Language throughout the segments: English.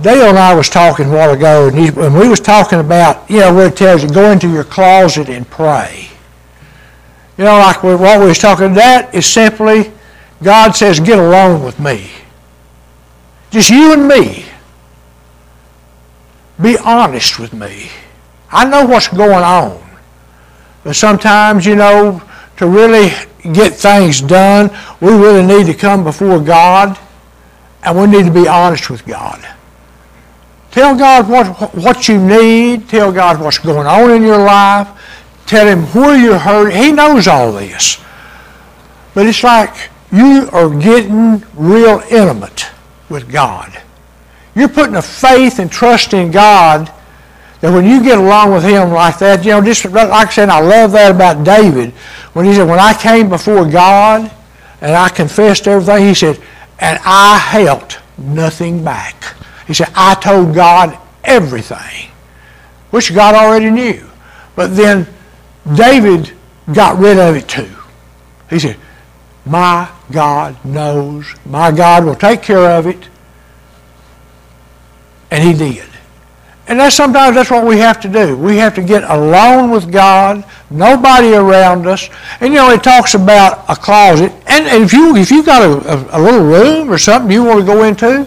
Dale and I was talking a while ago, and, he, and we was talking about, you know, where it tells you, go into your closet and pray. You know, like what we was talking, that is simply, God says, get alone with me. Just you and me. Be honest with me. I know what's going on. But sometimes, you know, to really get things done, we really need to come before God and we need to be honest with God. Tell God what, what you need. Tell God what's going on in your life. Tell Him where you're hurt. He knows all this. But it's like you are getting real intimate with God. You're putting a faith and trust in God that when you get along with Him like that, you know, just like I said, I love that about David. When he said, when I came before God and I confessed everything, he said, and I held nothing back. He said, I told God everything, which God already knew. But then David got rid of it too. He said, My God knows. My God will take care of it. And he did. And that's sometimes that's what we have to do. We have to get alone with God, nobody around us. And you know, it talks about a closet. And, if you if you got a, a, a, little room or something you want to go into,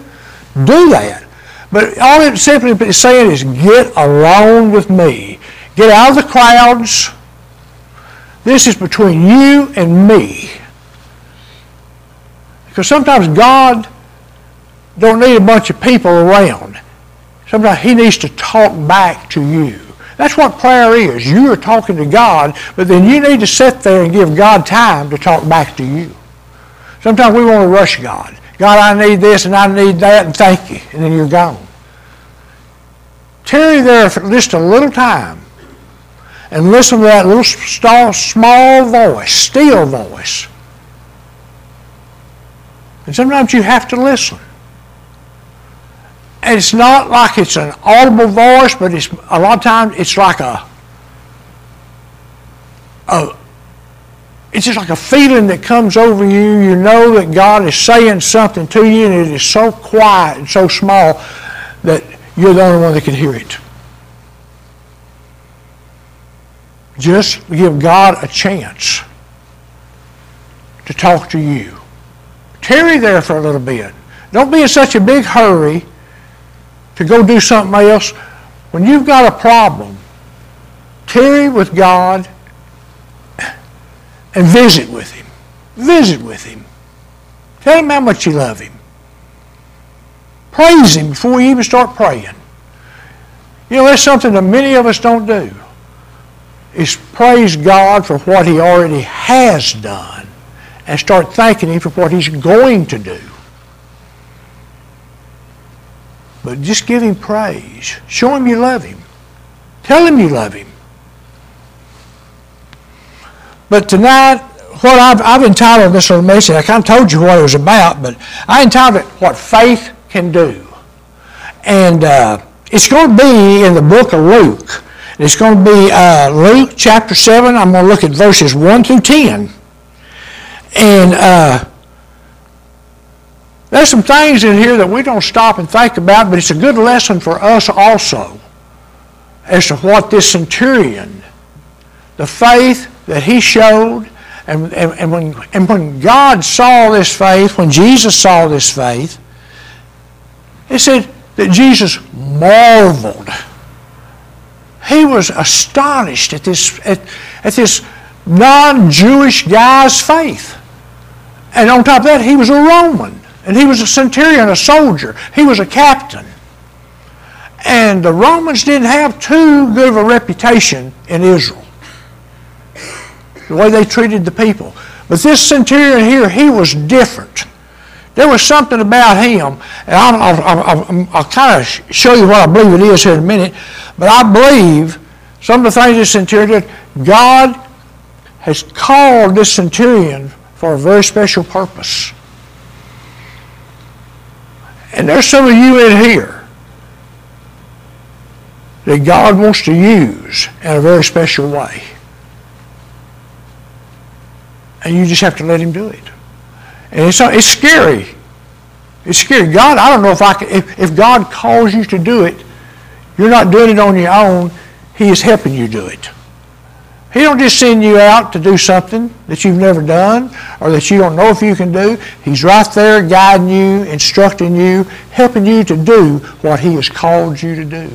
do that. But all it simply is saying is get along with me. Get out of the crowds. This is between you and me. Because sometimes God don't need a bunch of people around. Sometimes he needs to talk back to you. That's what prayer is. You are talking to God, but then you need to sit there and give God time to talk back to you. Sometimes we want to rush God. God, I need this and I need that, and thank you. And then you're gone. Tarry there for just a little time and listen to that little small voice, still voice. And sometimes you have to listen. And it's not like it's an audible voice, but it's a lot of times it's like a, a it's just like a feeling that comes over you. You know that God is saying something to you, and it is so quiet and so small that you're the only one that can hear it. Just give God a chance to talk to you. Tarry there for a little bit. Don't be in such a big hurry to go do something else. When you've got a problem, tarry with God and visit with Him. Visit with Him. Tell Him how much you love Him. Praise Him before you even start praying. You know, that's something that many of us don't do, is praise God for what He already has done and start thanking Him for what He's going to do. But just give Him praise. Show Him you love Him. Tell Him you love Him. But tonight, what I've, I've entitled this little message, I kind of told you what it was about, but I entitled it What Faith Can Do. And uh, it's going to be in the book of Luke. It's going to be uh, Luke chapter 7. I'm going to look at verses 1 through 10. And uh, there's some things in here that we don't stop and think about, but it's a good lesson for us also as to what this centurion, the faith that he showed. And, and, and, when, and when God saw this faith, when Jesus saw this faith, it said that Jesus marveled. He was astonished at this, at, at this non-Jewish guy's faith. And on top of that, he was a Roman. And he was a centurion, a soldier. He was a captain. And the Romans didn't have too good of a reputation in Israel the way they treated the people. But this centurion here, he was different. There was something about him, and I'll, I'll, I'll, I'll kind of show you what I believe it is here in a minute, but I believe some of the things this centurion did, God has called this centurion for a very special purpose. And there's some of you in here that God wants to use in a very special way. And you just have to let him do it. And it's, it's scary. It's scary. God, I don't know if I can, if, if God calls you to do it, you're not doing it on your own. He is helping you do it. He don't just send you out to do something that you've never done or that you don't know if you can do. He's right there guiding you, instructing you, helping you to do what He has called you to do.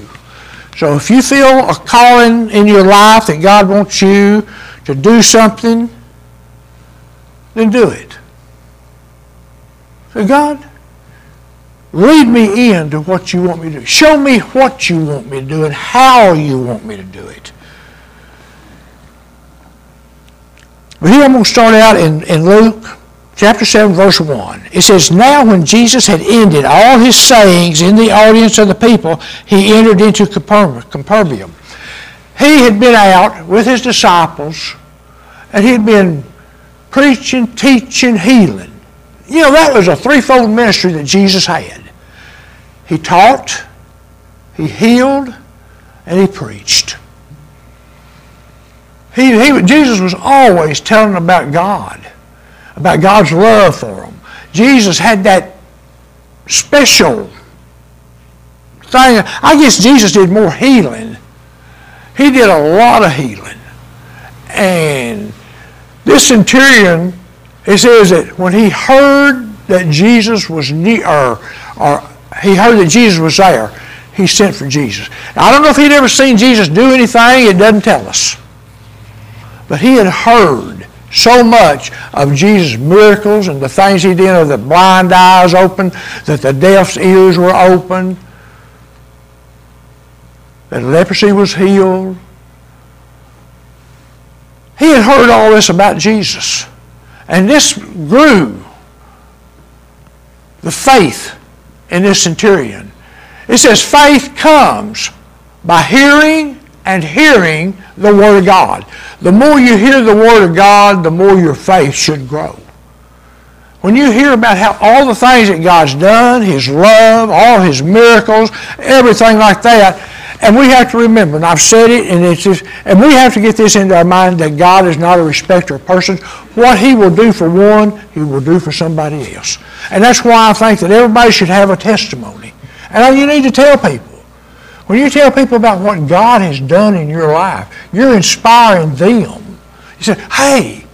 So if you feel a calling in your life that God wants you to do something, then do it. Say, God, lead me into what you want me to do. Show me what you want me to do and how you want me to do it. But here I'm going to start out in, in Luke chapter 7, verse 1. It says, Now when Jesus had ended all his sayings in the audience of the people, he entered into Capernaum. He had been out with his disciples, and he had been preaching, teaching, healing. You know, that was a threefold ministry that Jesus had. He taught, he healed, and he preached. He, he, Jesus was always telling about God about God's love for them. Jesus had that special thing. I guess Jesus did more healing. He did a lot of healing. And this centurion, it says that when he heard that Jesus was near, or, or he heard that Jesus was there, he sent for Jesus. Now, I don't know if he'd ever seen Jesus do anything, it doesn't tell us. But he had heard so much of Jesus' miracles and the things he did, of the blind eyes open, that the deaf's ears were open, that leprosy was healed. He had heard all this about Jesus. And this grew the faith in this centurion. It says faith comes by hearing and hearing the Word of God. The more you hear the Word of God, the more your faith should grow. When you hear about how all the things that God's done, His love, all His miracles, everything like that, and we have to remember, and I've said it, and it's just, and we have to get this into our mind that God is not a respecter of persons. What He will do for one, He will do for somebody else. And that's why I think that everybody should have a testimony. And you need to tell people. When you tell people about what God has done in your life, you're inspiring them. You say, hey,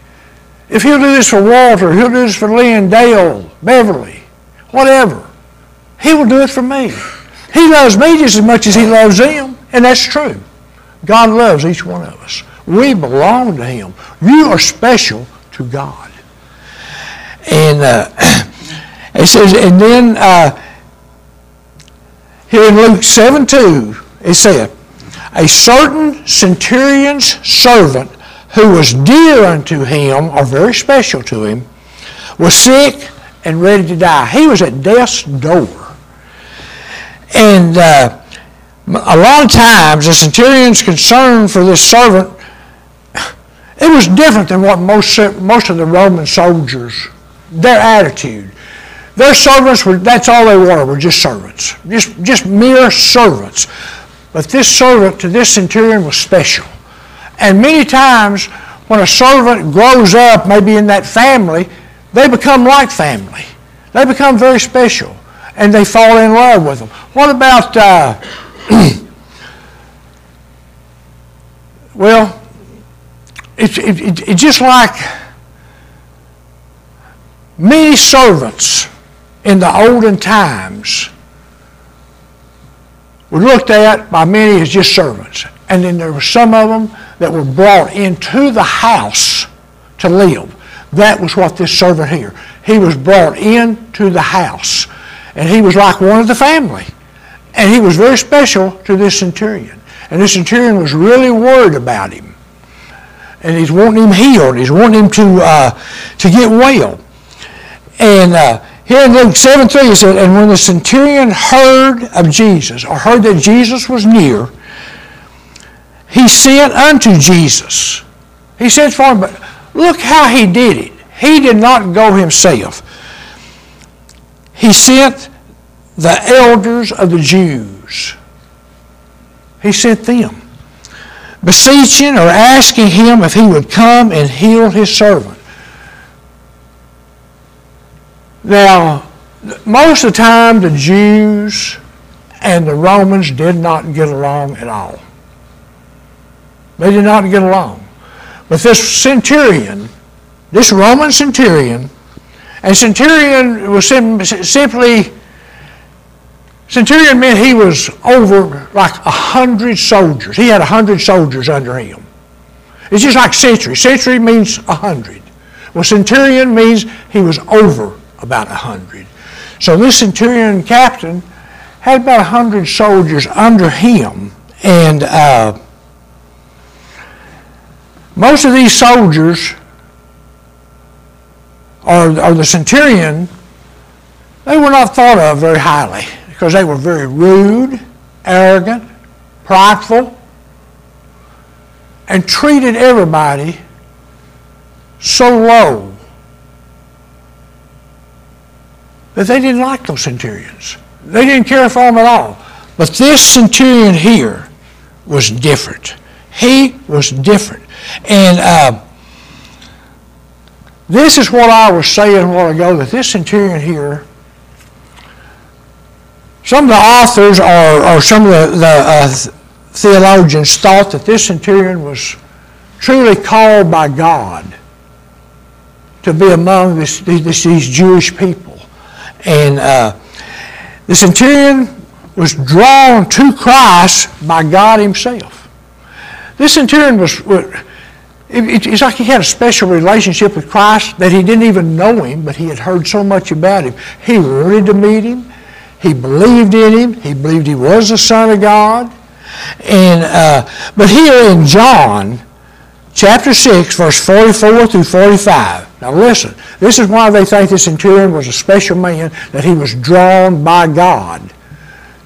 if he'll do this for Walter, he'll do this for Lynn, Dale, Beverly, whatever, he will do it for me. He loves me just as much as he loves them, and that's true. God loves each one of us. We belong to him. You are special to God. And uh, it says, and then uh, here in Luke 7 2, it said, A certain centurion's servant who was dear unto him, or very special to him, was sick and ready to die. He was at death's door. And uh, a lot of times, the centurion's concern for this servant, it was different than what most, most of the Roman soldiers, their attitude. Their servants were, that's all they were, were just servants. Just, just mere servants. But this servant to this centurion was special. And many times when a servant grows up, maybe in that family, they become like family. They become very special. And they fall in love with them. What about, uh, well, it's it, it, it just like many servants in the olden times were looked at by many as just servants. And then there were some of them that were brought into the house to live. That was what this servant here. He was brought into the house. And he was like one of the family. And he was very special to this centurion. And this centurion was really worried about him. And he's wanting him healed. He's wanting him to, uh, to get well. And uh, here in Luke 7 3, it said, And when the centurion heard of Jesus, or heard that Jesus was near, he sent unto Jesus. He sent for him, but look how he did it. He did not go himself. He sent the elders of the Jews. He sent them, beseeching or asking him if he would come and heal his servant. Now, most of the time the Jews and the Romans did not get along at all. They did not get along. But this centurion, this Roman centurion, and centurion was sim- simply, centurion meant he was over like a hundred soldiers. He had a hundred soldiers under him. It's just like century. Century means a hundred. Well, centurion means he was over about a hundred. So this centurion captain had about a hundred soldiers under him, and uh, most of these soldiers, or, or the centurion, they were not thought of very highly because they were very rude, arrogant, prideful, and treated everybody so low that they didn't like those centurions. They didn't care for them at all. But this centurion here was different. He was different. And uh, this is what I was saying a while ago that this centurion here, some of the authors or, or some of the, the uh, theologians thought that this centurion was truly called by God to be among this, this, these Jewish people. And uh, the centurion was drawn to Christ by God Himself. This centurion was, it's like he had a special relationship with Christ that he didn't even know Him, but he had heard so much about Him. He wanted to meet Him. He believed in Him. He believed He was the Son of God. And, uh, but here in John chapter 6, verse 44 through 45. Now listen, this is why they think this centurion was a special man, that he was drawn by God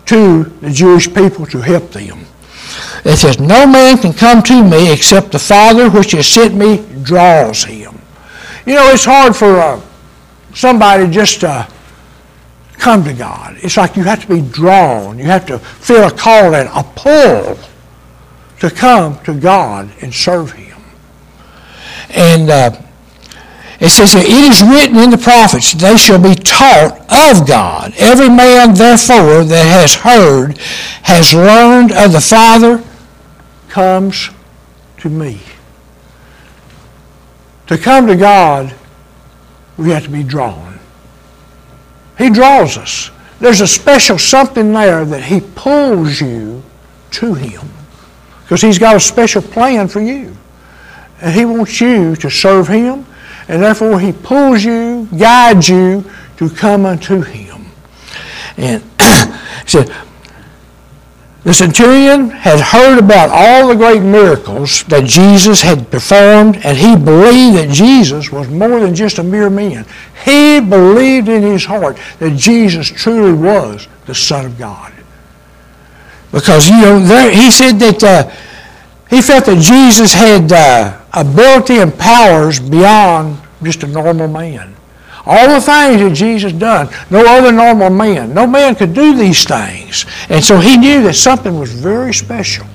to the Jewish people to help them. It says, No man can come to me except the Father which has sent me draws him. You know, it's hard for uh, somebody just to come to God. It's like you have to be drawn. You have to feel a calling, a pull to come to God and serve Him. And uh, it says it is written in the prophets, they shall be taught of God. Every man, therefore, that has heard, has learned of the Father, comes to me. To come to God, we have to be drawn. He draws us. There's a special something there that He pulls you to Him because He's got a special plan for you. And He wants you to serve Him and therefore he pulls you, guides you to come unto him. And he said, the centurion had heard about all the great miracles that Jesus had performed, and he believed that Jesus was more than just a mere man. He believed in his heart that Jesus truly was the Son of God. Because, you know, there, he said that uh, he felt that Jesus had uh, ability and powers beyond just a normal man. All the things that Jesus done, no other normal man, no man could do these things. And so he knew that something was very special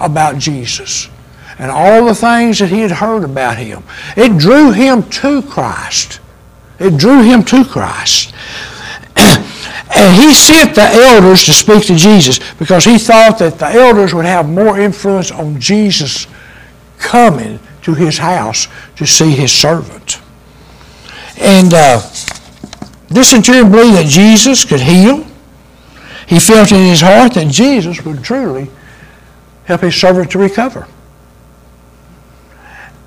about Jesus and all the things that he had heard about him. It drew him to Christ. It drew him to Christ. and he sent the elders to speak to Jesus because he thought that the elders would have more influence on Jesus coming to his house to see his servant. And uh, this centurion believed that Jesus could heal. He felt in his heart that Jesus would truly help his servant to recover.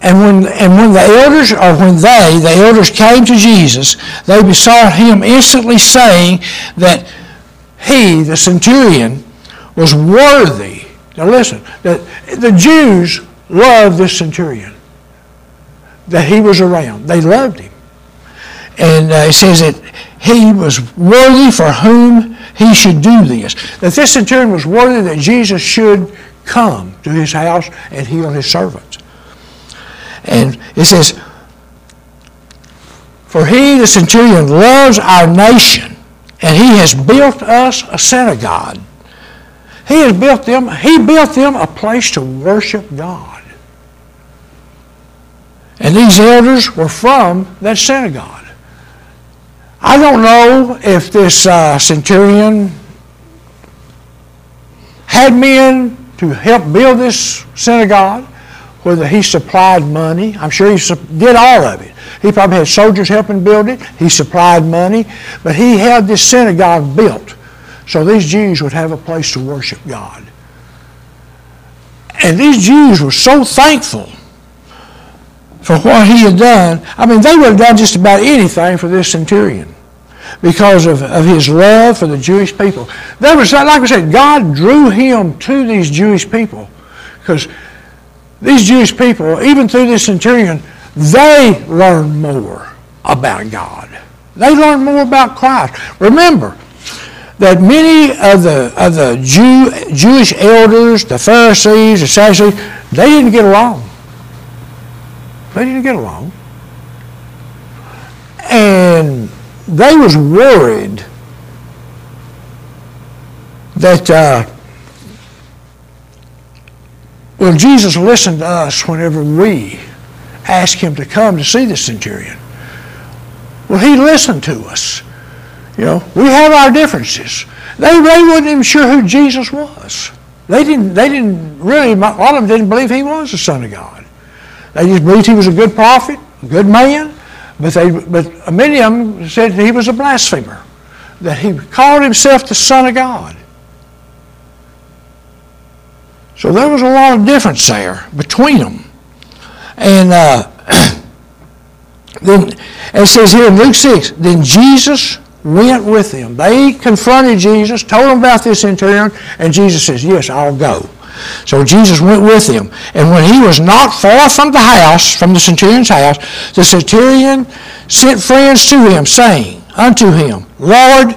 And when, and when the elders, or when they, the elders came to Jesus, they besought him instantly, saying that he, the centurion, was worthy. Now listen, that the Jews loved this centurion that he was around. They loved him. And uh, it says that he was worthy for whom he should do this. That this centurion was worthy that Jesus should come to his house and heal his servants. And it says, For he, the centurion, loves our nation, and he has built us a synagogue. He has built them, he built them a place to worship God. And these elders were from that synagogue. I don't know if this uh, centurion had men to help build this synagogue, whether he supplied money. I'm sure he did all of it. He probably had soldiers helping build it. He supplied money. But he had this synagogue built so these Jews would have a place to worship God. And these Jews were so thankful for what he had done. I mean, they would have done just about anything for this centurion because of, of his love for the Jewish people. That was, like I said, God drew him to these Jewish people because these Jewish people, even through this centurion, they learned more about God. They learned more about Christ. Remember that many of the, of the Jew, Jewish elders, the Pharisees, the Sadducees, they didn't get along. They didn't get along. And they was worried that uh, well, Jesus listened to us whenever we asked him to come to see the centurion. Well, he listened to us. You know, we have our differences. They, they wasn't even sure who Jesus was. They didn't, they didn't really, a lot of them didn't believe he was the Son of God. They just believed he was a good prophet, a good man, but, they, but many of them said he was a blasphemer, that he called himself the Son of God. So there was a lot of difference there between them. And uh, then it says here in Luke 6, then Jesus went with them. They confronted Jesus, told him about this centurion, and Jesus says, Yes, I'll go. So Jesus went with him. And when he was not far from the house, from the centurion's house, the centurion sent friends to him, saying unto him, Lord,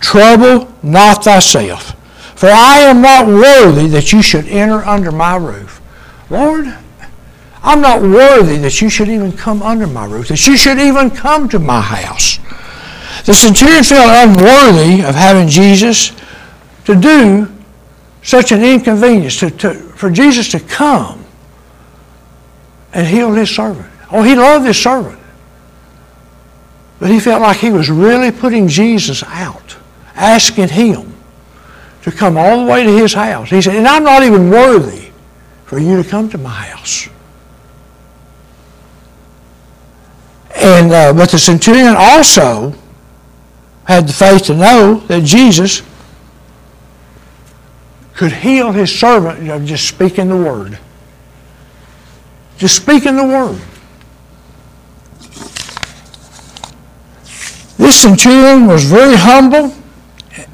trouble not thyself, for I am not worthy that you should enter under my roof. Lord, I'm not worthy that you should even come under my roof, that you should even come to my house. The centurion felt unworthy of having Jesus to do such an inconvenience, to, to, for Jesus to come and heal his servant. Oh, he loved his servant. But he felt like he was really putting Jesus out, asking him to come all the way to his house. He said, and I'm not even worthy for you to come to my house. And, uh, but the centurion also had the faith to know that Jesus could heal his servant of just speaking the word. Just speaking the word. This centurion was very humble,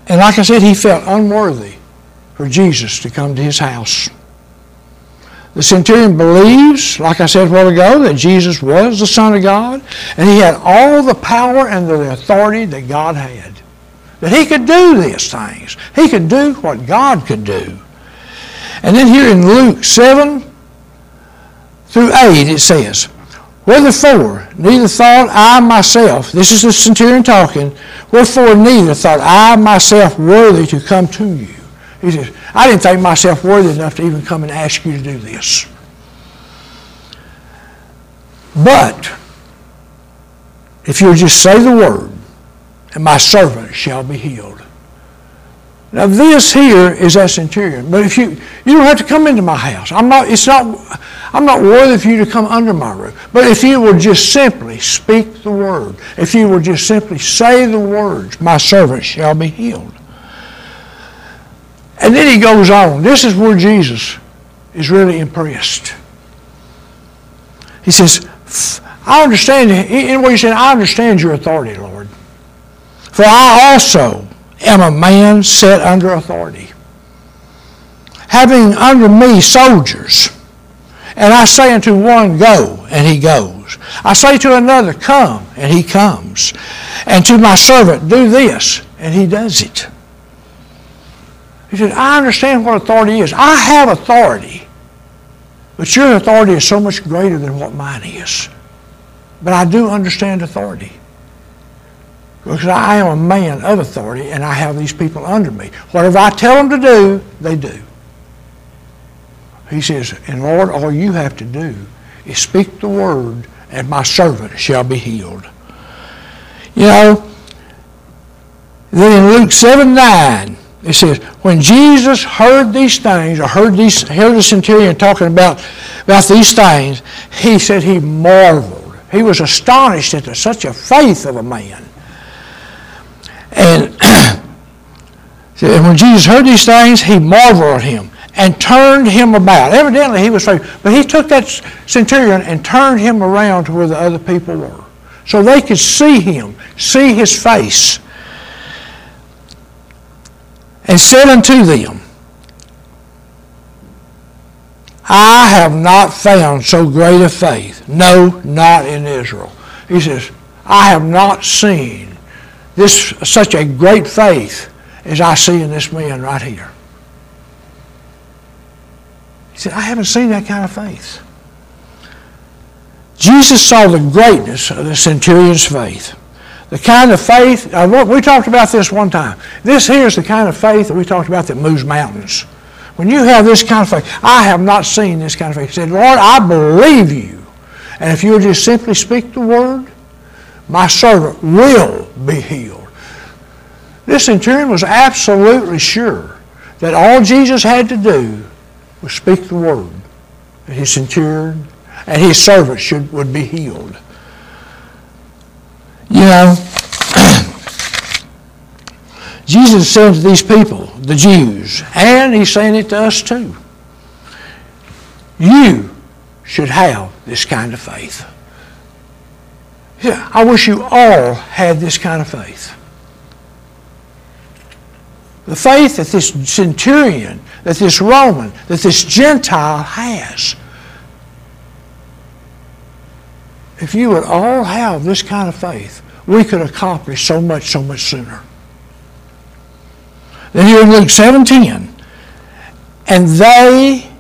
and like I said, he felt unworthy for Jesus to come to his house. The centurion believes, like I said a while ago, that Jesus was the Son of God, and he had all the power and the authority that God had. That he could do these things. He could do what God could do. And then here in Luke 7 through 8, it says, Wherefore, neither thought I myself, this is the centurion talking, wherefore neither thought I myself worthy to come to you. He says, I didn't think myself worthy enough to even come and ask you to do this. But if you'll just say the word, and my servant shall be healed. Now this here is that centurion. But if you you don't have to come into my house. I'm not it's not I'm not worthy for you to come under my roof. But if you will just simply speak the word, if you will just simply say the words, my servant shall be healed. And then he goes on. This is where Jesus is really impressed. He says, I understand, in what he said, I understand your authority, Lord. For I also am a man set under authority, having under me soldiers. And I say unto one, Go, and he goes. I say to another, Come, and he comes. And to my servant, Do this, and he does it. He said, I understand what authority is. I have authority. But your authority is so much greater than what mine is. But I do understand authority. Because I am a man of authority and I have these people under me. Whatever I tell them to do, they do. He says, and Lord, all you have to do is speak the word and my servant shall be healed. You know, Then in Luke 7 9, it says, when Jesus heard these things, or heard, these, heard the centurion talking about, about these things, he said he marveled. He was astonished at the, such a faith of a man. And, and when Jesus heard these things, he marveled at him and turned him about. Evidently, he was faithful. But he took that centurion and turned him around to where the other people were. So they could see him, see his face and said unto them, I have not found so great a faith, no, not in Israel. He says, I have not seen this such a great faith as I see in this man right here. He said, I haven't seen that kind of faith. Jesus saw the greatness of the centurion's faith. The kind of faith, we talked about this one time. This here is the kind of faith that we talked about that moves mountains. When you have this kind of faith, I have not seen this kind of faith. He said, Lord, I believe you. And if you'll just simply speak the word, my servant will be healed. This centurion was absolutely sure that all Jesus had to do was speak the word. and his centurion and his servant should, would be healed. You know, Jesus said to these people, the Jews, and he's saying it to us too. You should have this kind of faith. I wish you all had this kind of faith. The faith that this centurion, that this Roman, that this Gentile has. If you would all have this kind of faith, we could accomplish so much, so much sooner. Then here in Luke 17, and they,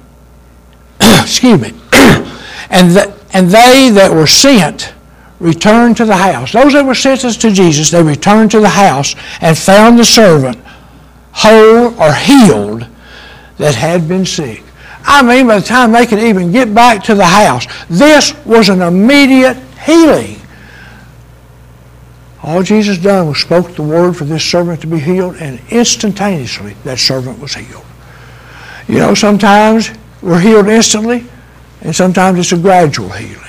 excuse me, and, the, and they that were sent returned to the house. Those that were sent to Jesus, they returned to the house and found the servant whole or healed that had been sick. I mean, by the time they could even get back to the house, this was an immediate healing. All Jesus done was spoke the word for this servant to be healed, and instantaneously that servant was healed. You know, sometimes we're healed instantly, and sometimes it's a gradual healing.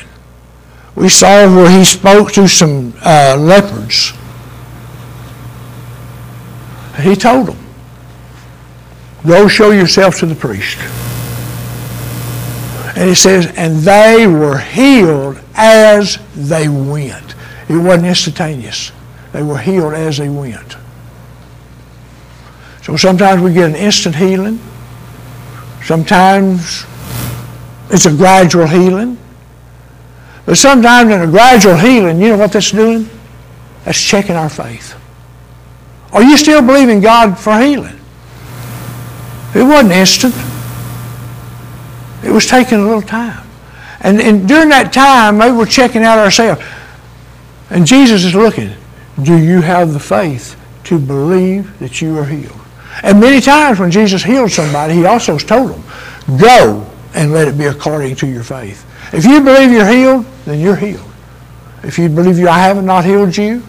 We saw where he spoke to some uh, leopards. He told them, Go show yourself to the priest. And he says, and they were healed as they went. It wasn't instantaneous. They were healed as they went. So sometimes we get an instant healing. Sometimes it's a gradual healing. But sometimes in a gradual healing, you know what that's doing? That's checking our faith. Are you still believing God for healing? It wasn't instant. It was taking a little time. And, and during that time, maybe we're checking out ourselves. And Jesus is looking. Do you have the faith to believe that you are healed? And many times when Jesus healed somebody, he also told them, go and let it be according to your faith. If you believe you're healed, then you're healed. If you believe you, I have not healed you,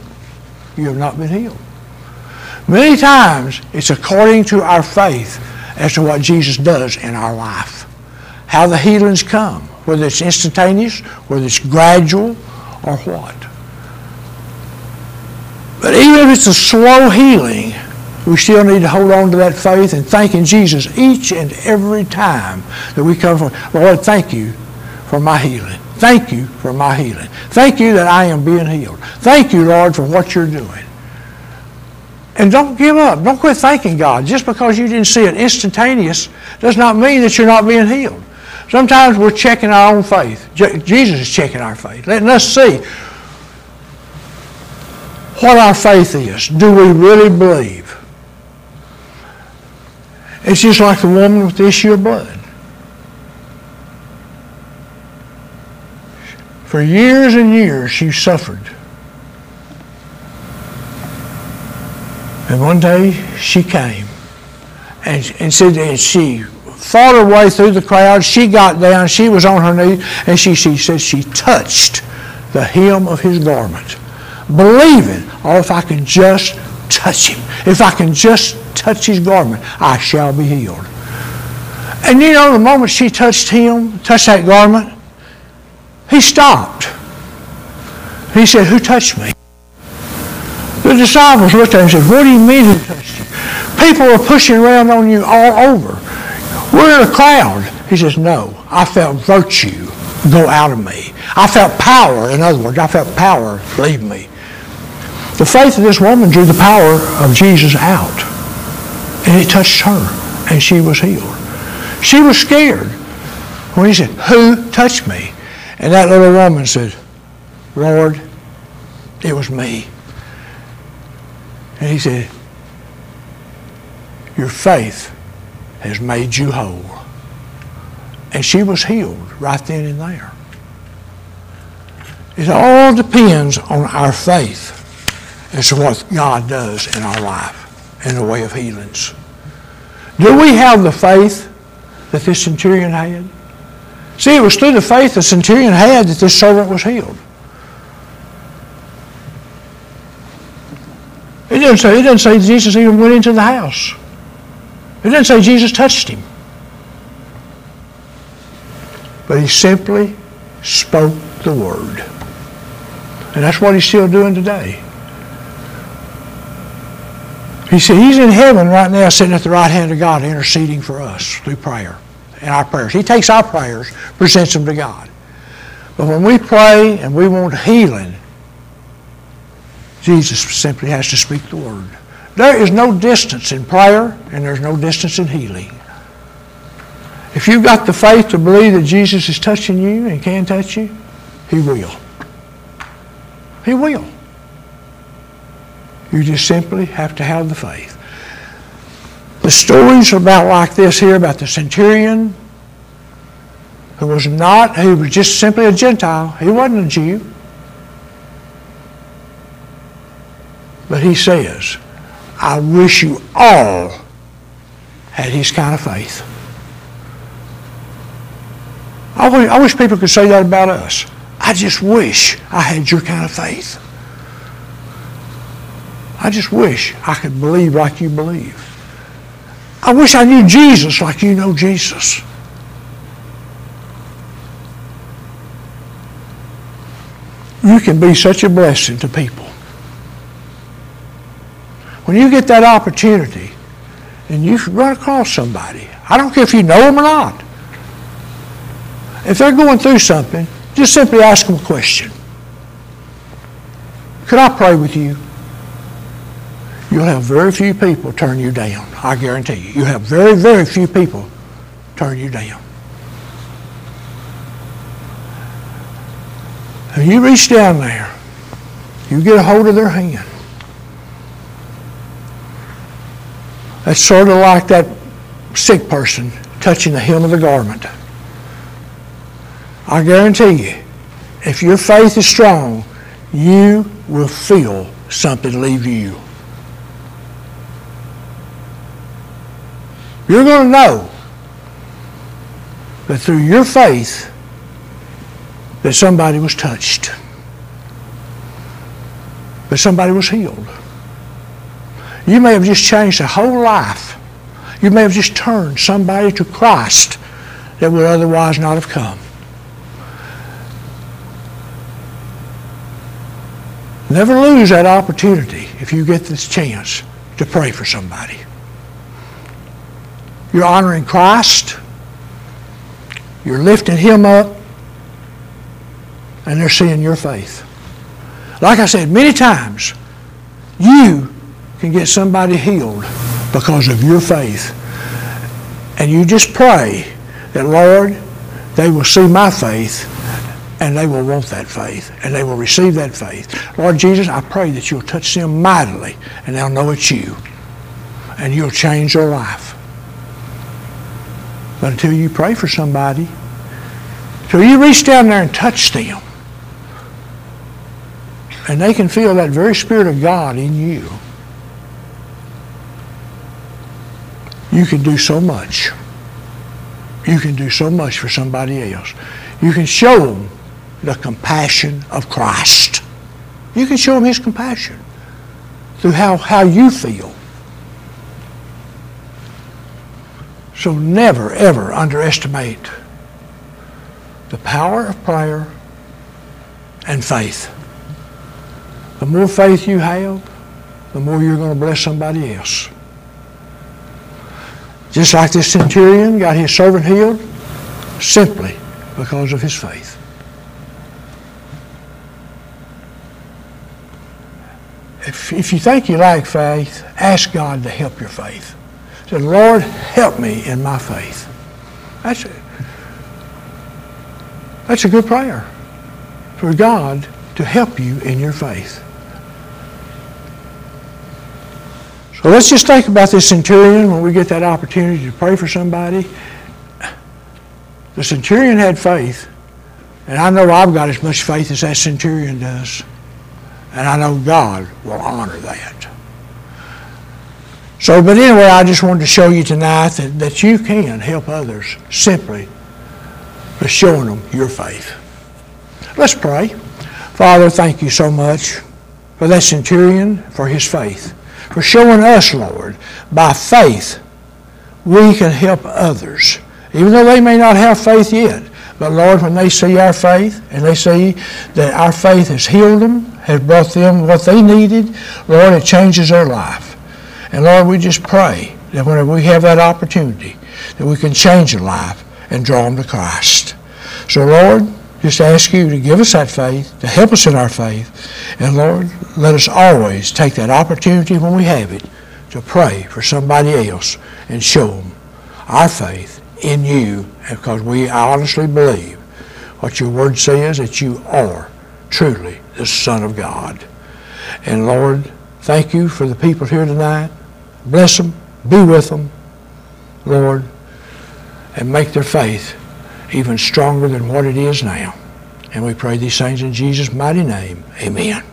you have not been healed. Many times it's according to our faith as to what Jesus does in our life. How the healings come, whether it's instantaneous, whether it's gradual, or what. But even if it's a slow healing, we still need to hold on to that faith and thanking Jesus each and every time that we come from. Lord, thank you for my healing. Thank you for my healing. Thank you that I am being healed. Thank you, Lord, for what you're doing. And don't give up. Don't quit thanking God. Just because you didn't see it instantaneous does not mean that you're not being healed. Sometimes we're checking our own faith. Jesus is checking our faith, letting us see what our faith is. Do we really believe? It's just like the woman with the issue of blood. For years and years she suffered. And one day she came and, and said, and she fought her way through the crowd. She got down, she was on her knees, and she, she said she touched the hem of his garment, believing, oh, if I can just touch him. If I can just touch his garment, I shall be healed. And you know, the moment she touched him, touched that garment, he stopped. He said, Who touched me? The disciples looked at him and said, What do you mean who touched you? People are pushing around on you all over. We're in a crowd. He says, No, I felt virtue go out of me. I felt power, in other words, I felt power leave me. The faith of this woman drew the power of Jesus out. And it touched her, and she was healed. She was scared when he said, Who touched me? And that little woman said, Lord, it was me. And he said, Your faith has made you whole. And she was healed right then and there. It all depends on our faith as to what God does in our life in the way of healings. Do we have the faith that this centurion had? See, it was through the faith the centurion had that this servant was healed. It didn't say, it didn't say Jesus even went into the house. It didn't say Jesus touched him. But he simply spoke the word. And that's what he's still doing today. He said he's in heaven right now sitting at the right hand of God interceding for us through prayer our prayers. He takes our prayers, presents them to God. But when we pray and we want healing, Jesus simply has to speak the word. There is no distance in prayer and there's no distance in healing. If you've got the faith to believe that Jesus is touching you and can touch you, He will. He will. You just simply have to have the faith. The stories about like this here about the centurion who was not, he was just simply a Gentile. He wasn't a Jew. But he says, I wish you all had his kind of faith. I wish, I wish people could say that about us. I just wish I had your kind of faith. I just wish I could believe like you believe. I wish I knew Jesus like you know Jesus. You can be such a blessing to people. When you get that opportunity and you run across somebody, I don't care if you know them or not, if they're going through something, just simply ask them a question. Could I pray with you? You'll have very few people turn you down. I guarantee you. You'll have very, very few people turn you down. And you reach down there, you get a hold of their hand. That's sort of like that sick person touching the hem of the garment. I guarantee you, if your faith is strong, you will feel something leave you. You're going to know that through your faith that somebody was touched, that somebody was healed. You may have just changed a whole life. You may have just turned somebody to Christ that would otherwise not have come. Never lose that opportunity if you get this chance to pray for somebody. You're honoring Christ. You're lifting Him up. And they're seeing your faith. Like I said many times, you can get somebody healed because of your faith. And you just pray that, Lord, they will see my faith and they will want that faith and they will receive that faith. Lord Jesus, I pray that you'll touch them mightily and they'll know it's you and you'll change their life. But until you pray for somebody, until you reach down there and touch them, and they can feel that very Spirit of God in you, you can do so much. You can do so much for somebody else. You can show them the compassion of Christ. You can show them His compassion. through how, how you feel. So never, ever underestimate the power of prayer and faith. The more faith you have, the more you're going to bless somebody else. Just like this centurion got his servant healed, simply because of his faith. If, if you think you lack faith, ask God to help your faith. Say, Lord, help me in my faith. That's a, that's a good prayer for God to help you in your faith. So let's just think about this centurion when we get that opportunity to pray for somebody. The centurion had faith, and I know I've got as much faith as that centurion does. And I know God will honor that. So, but anyway, I just wanted to show you tonight that, that you can help others simply by showing them your faith. Let's pray. Father, thank you so much for that centurion, for his faith, for showing us, Lord, by faith we can help others, even though they may not have faith yet. But Lord, when they see our faith and they see that our faith has healed them, has brought them what they needed, Lord, it changes their life. And Lord, we just pray that whenever we have that opportunity, that we can change a life and draw them to Christ. So Lord, just ask you to give us that faith, to help us in our faith. And Lord, let us always take that opportunity when we have it to pray for somebody else and show them our faith in you because we honestly believe what your word says that you are truly the Son of God. And Lord, thank you for the people here tonight. Bless them, be with them, Lord, and make their faith even stronger than what it is now. And we pray these things in Jesus' mighty name. Amen.